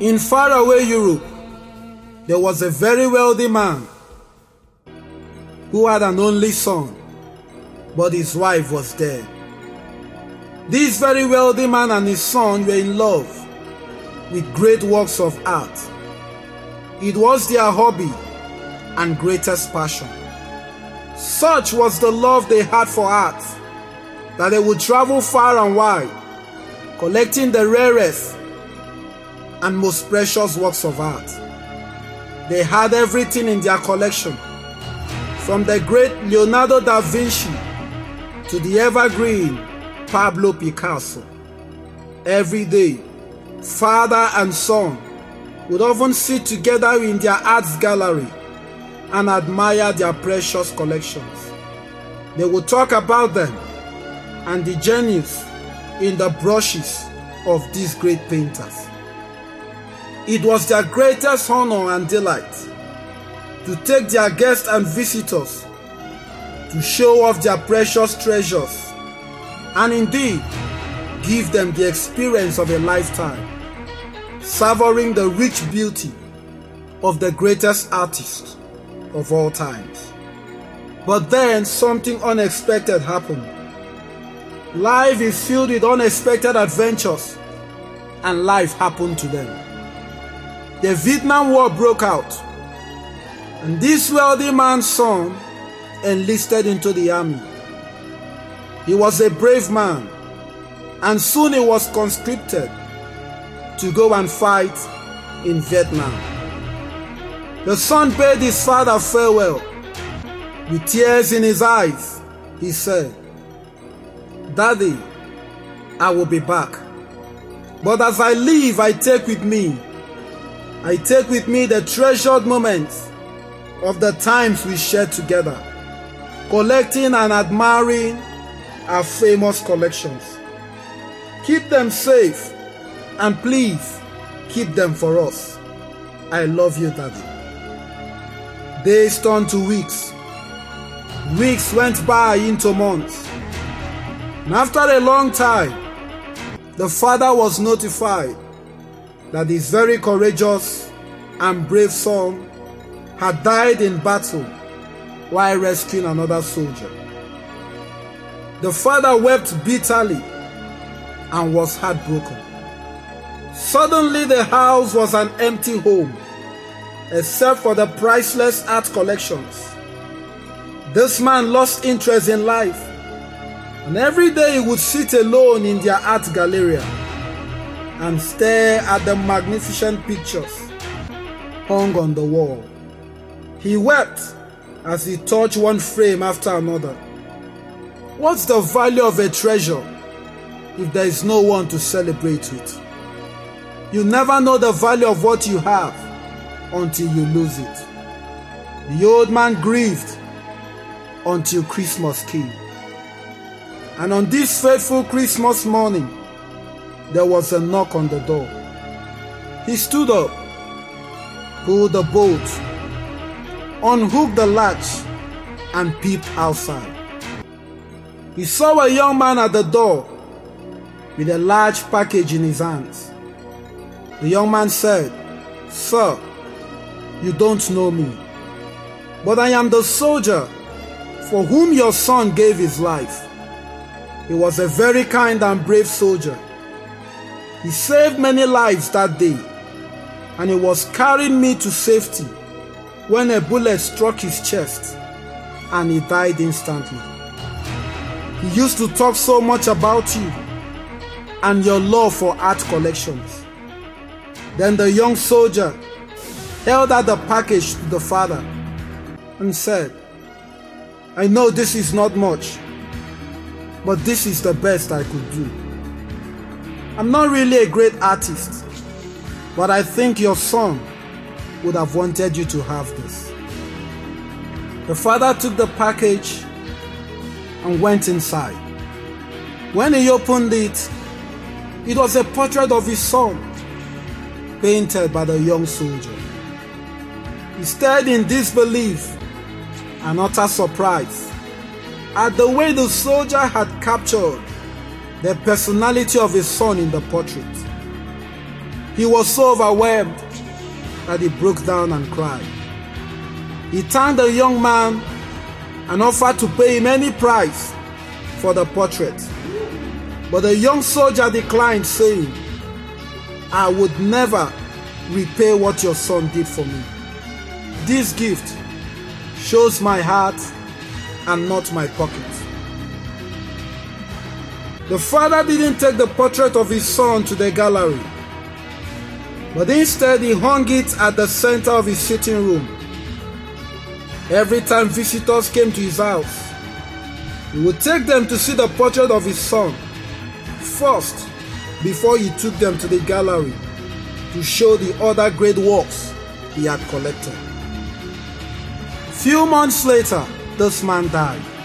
In faraway Europe, there was a very wealthy man who had an only son, but his wife was dead. This very wealthy man and his son were in love with great works of art. It was their hobby and greatest passion. Such was the love they had for art that they would travel far and wide, collecting the rarest and most precious works of art. They had everything in their collection, from the great Leonardo da Vinci to the evergreen Pablo Picasso. Every day, father and son would often sit together in their arts gallery and admire their precious collections. They would talk about them and the genius in the brushes of these great painters. It was their greatest honor and delight to take their guests and visitors to show off their precious treasures and indeed give them the experience of a lifetime, savoring the rich beauty of the greatest artist of all times. But then something unexpected happened. Life is filled with unexpected adventures, and life happened to them. The Vietnam War broke out, and this wealthy man's son enlisted into the army. He was a brave man, and soon he was conscripted to go and fight in Vietnam. The son bade his father farewell. With tears in his eyes, he said, Daddy, I will be back. But as I leave, I take with me, I take with me the treasured moments of the times we shared together, collecting and admiring our famous collections. Keep them safe and please keep them for us. I love you, Daddy. Days turned to weeks. Weeks went by into months. And after a long time, the father was notified that his very courageous and brave son had died in battle while rescuing another soldier. The father wept bitterly and was heartbroken. Suddenly, the house was an empty home, except for the priceless art collections. This man lost interest in life, and every day he would sit alone in their art gallery and stare at the magnificent pictures hung on the wall. He wept as he touched one frame after another. What's the value of a treasure if there is no one to celebrate with? You never know the value of what you have until you lose it. The old man grieved until Christmas came. And on this fateful Christmas morning, there was a knock on the door. He stood up, pulled the bolt, unhooked the latch, and peeped outside. He saw a young man at the door with a large package in his hands. The young man said, Sir, you don't know me, but I am the soldier for whom your son gave his life. He was a very kind and brave soldier. He saved many lives that day, and he was carrying me to safety when a bullet struck his chest and he died instantly. He used to talk so much about you and your love for art collections. Then the young soldier held out the package to the father and said, I know this is not much, but this is the best I could do. I'm not really a great artist, but I think your son would have wanted you to have this. The father took the package and went inside. When he opened it, it was a portrait of his son, painted by the young soldier. He stared in disbelief and utter surprise at the way the soldier had captured the personality of his son in the portrait. He was so overwhelmed that he broke down and cried. He thanked the young man and offered to pay him any price for the portrait. But the young soldier declined, saying, I would never repay what your son did for me. This gift shows my heart and not my pocket. The father didn't take the portrait of his son to the gallery, but instead he hung it at the center of his sitting room. Every time visitors came to his house, he would take them to see the portrait of his son first before he took them to the gallery to show the other great works he had collected. Few months later, this man died.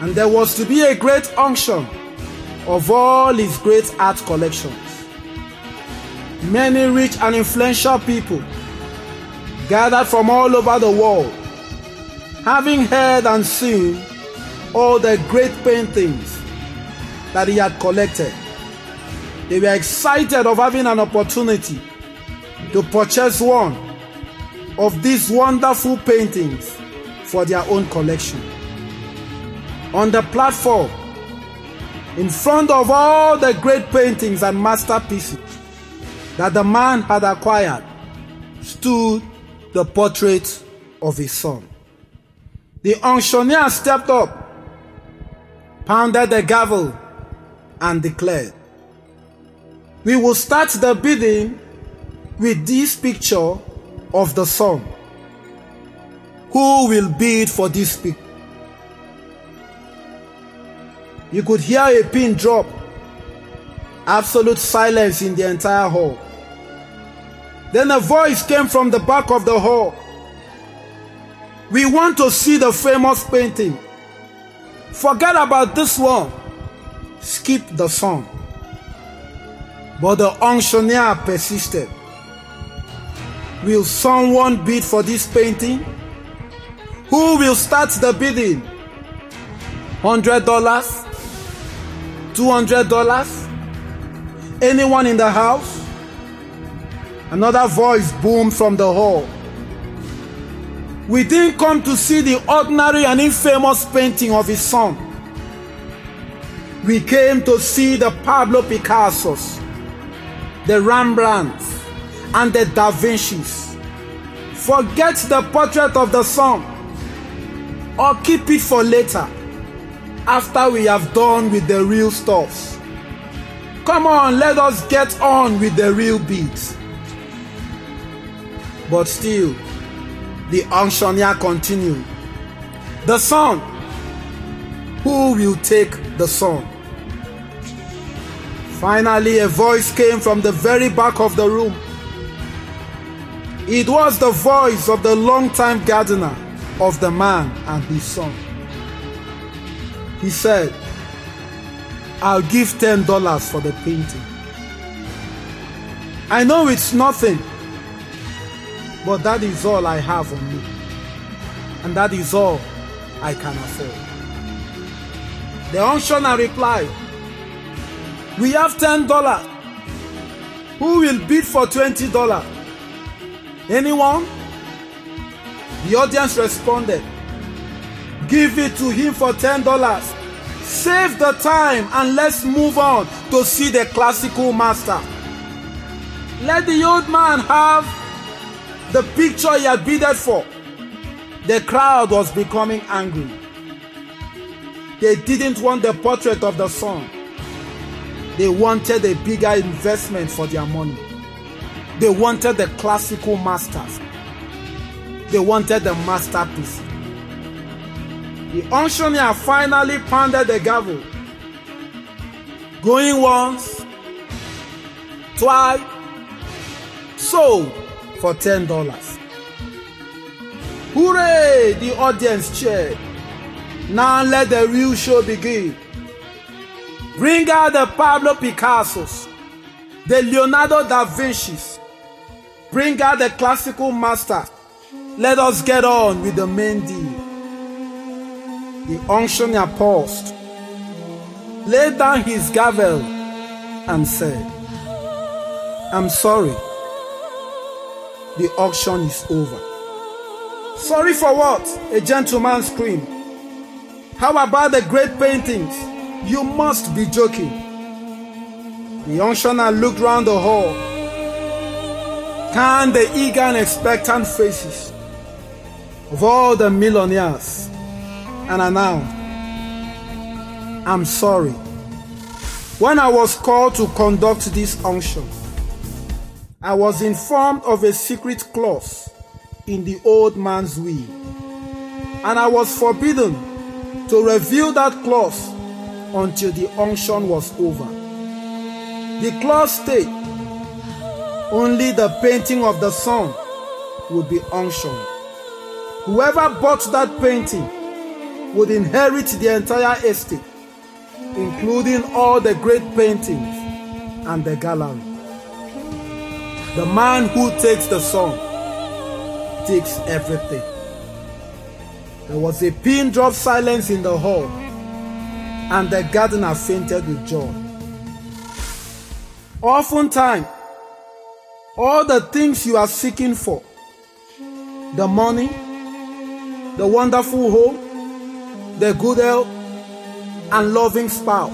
And there was to be a great unction of all his great art collections. Many rich and influential people gathered from all over the world, having heard and seen all the great paintings that he had collected. They were excited of having an opportunity to purchase one of these wonderful paintings for their own collection. On the platform, in front of all the great paintings and masterpieces that the man had acquired, stood the portrait of his son. The auctioneer stepped up, pounded the gavel, and declared, We will start the bidding with this picture of the son. Who will bid for this picture? You could hear a pin drop. Absolute silence in the entire hall. Then a voice came from the back of the hall. We want to see the famous painting. Forget about this one. Skip the song. But the auctioneer persisted. Will someone bid for this painting? Who will start the bidding? $100? $200? Anyone in the house? Another voice boomed from the hall. We didn't come to see the ordinary and infamous painting of his son. We came to see the Pablo Picassos, the Rembrandts, and the Da Vinci's. Forget the portrait of the son or keep it for later after we have done with the real stuffs. Come on, let us get on with the real beats. But still, the auctioneer continued. The son. Who will take the son? Finally, a voice came from the very back of the room. It was the voice of the longtime gardener of the man and his son. He said, I'll give $10 for the painting. I know it's nothing, but that is all I have on me. And that is all I can afford. The auctioneer replied, We have $10. Who will bid for $20? Anyone? The audience responded, Give it to him for $10. Save the time and let's move on to see the classical master. Let the old man have the picture he had bidded for. The crowd was becoming angry. They didn't want the portrait of the son. They wanted a bigger investment for their money. They wanted the classical masters. They wanted the masterpiece. The auctioneer finally pounded the gavel. Going once, twice, sold for ten dollars. Hooray! The audience cheered. Now let the real show begin. Bring out the Pablo Picassos, the Leonardo da Vinci's. Bring out the classical master. Let us get on with the main deal. The auctioneer paused, laid down his gavel, and said, I'm sorry. The auction is over. Sorry for what? A gentleman screamed. How about the great paintings? You must be joking. The auctioneer looked round the hall. Can the eager and expectant faces of all the millionaires and announced, I'm sorry. When I was called to conduct this auction, I was informed of a secret clause in the old man's will, and I was forbidden to reveal that clause until the auction was over. The clause stated only the painting of the son would be auctioned. Whoever bought that painting would inherit the entire estate, including all the great paintings and the gallery. The man who takes the song takes everything. There was a pin drop silence in the hall, and the gardener fainted with joy. Oftentimes, all the things you are seeking for the money, the wonderful home, the good health, and loving spouse.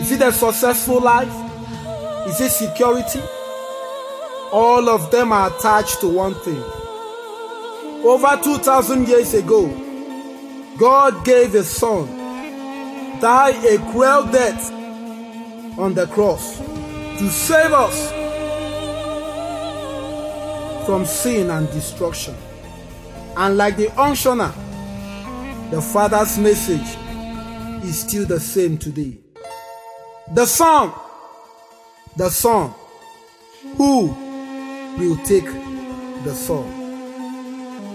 Is it a successful life? Is it security? All of them are attached to one thing. Over 2,000 years ago, God gave His Son, die a cruel death on the cross to save us from sin and destruction. And like the unctioner, the Father's message is still the same today. The Son, the Son, who will take the Son?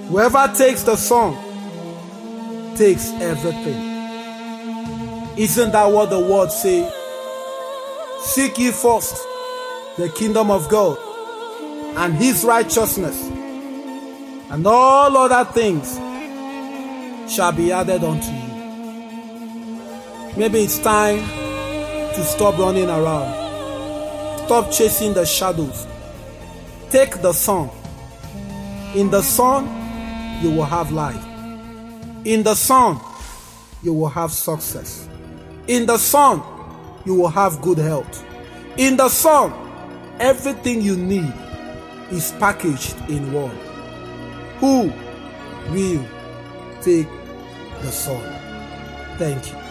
Whoever takes the Son takes everything. Isn't that what the word say? Seek ye first the kingdom of God and his righteousness, and all other things shall be added unto you. Maybe it's time to stop running around, stop chasing the shadows. Take the son. In the son, you will have life. In the son, you will have success. In the son, you will have good health. In the son, everything you need is packaged in one. Who will take the son? Thank you.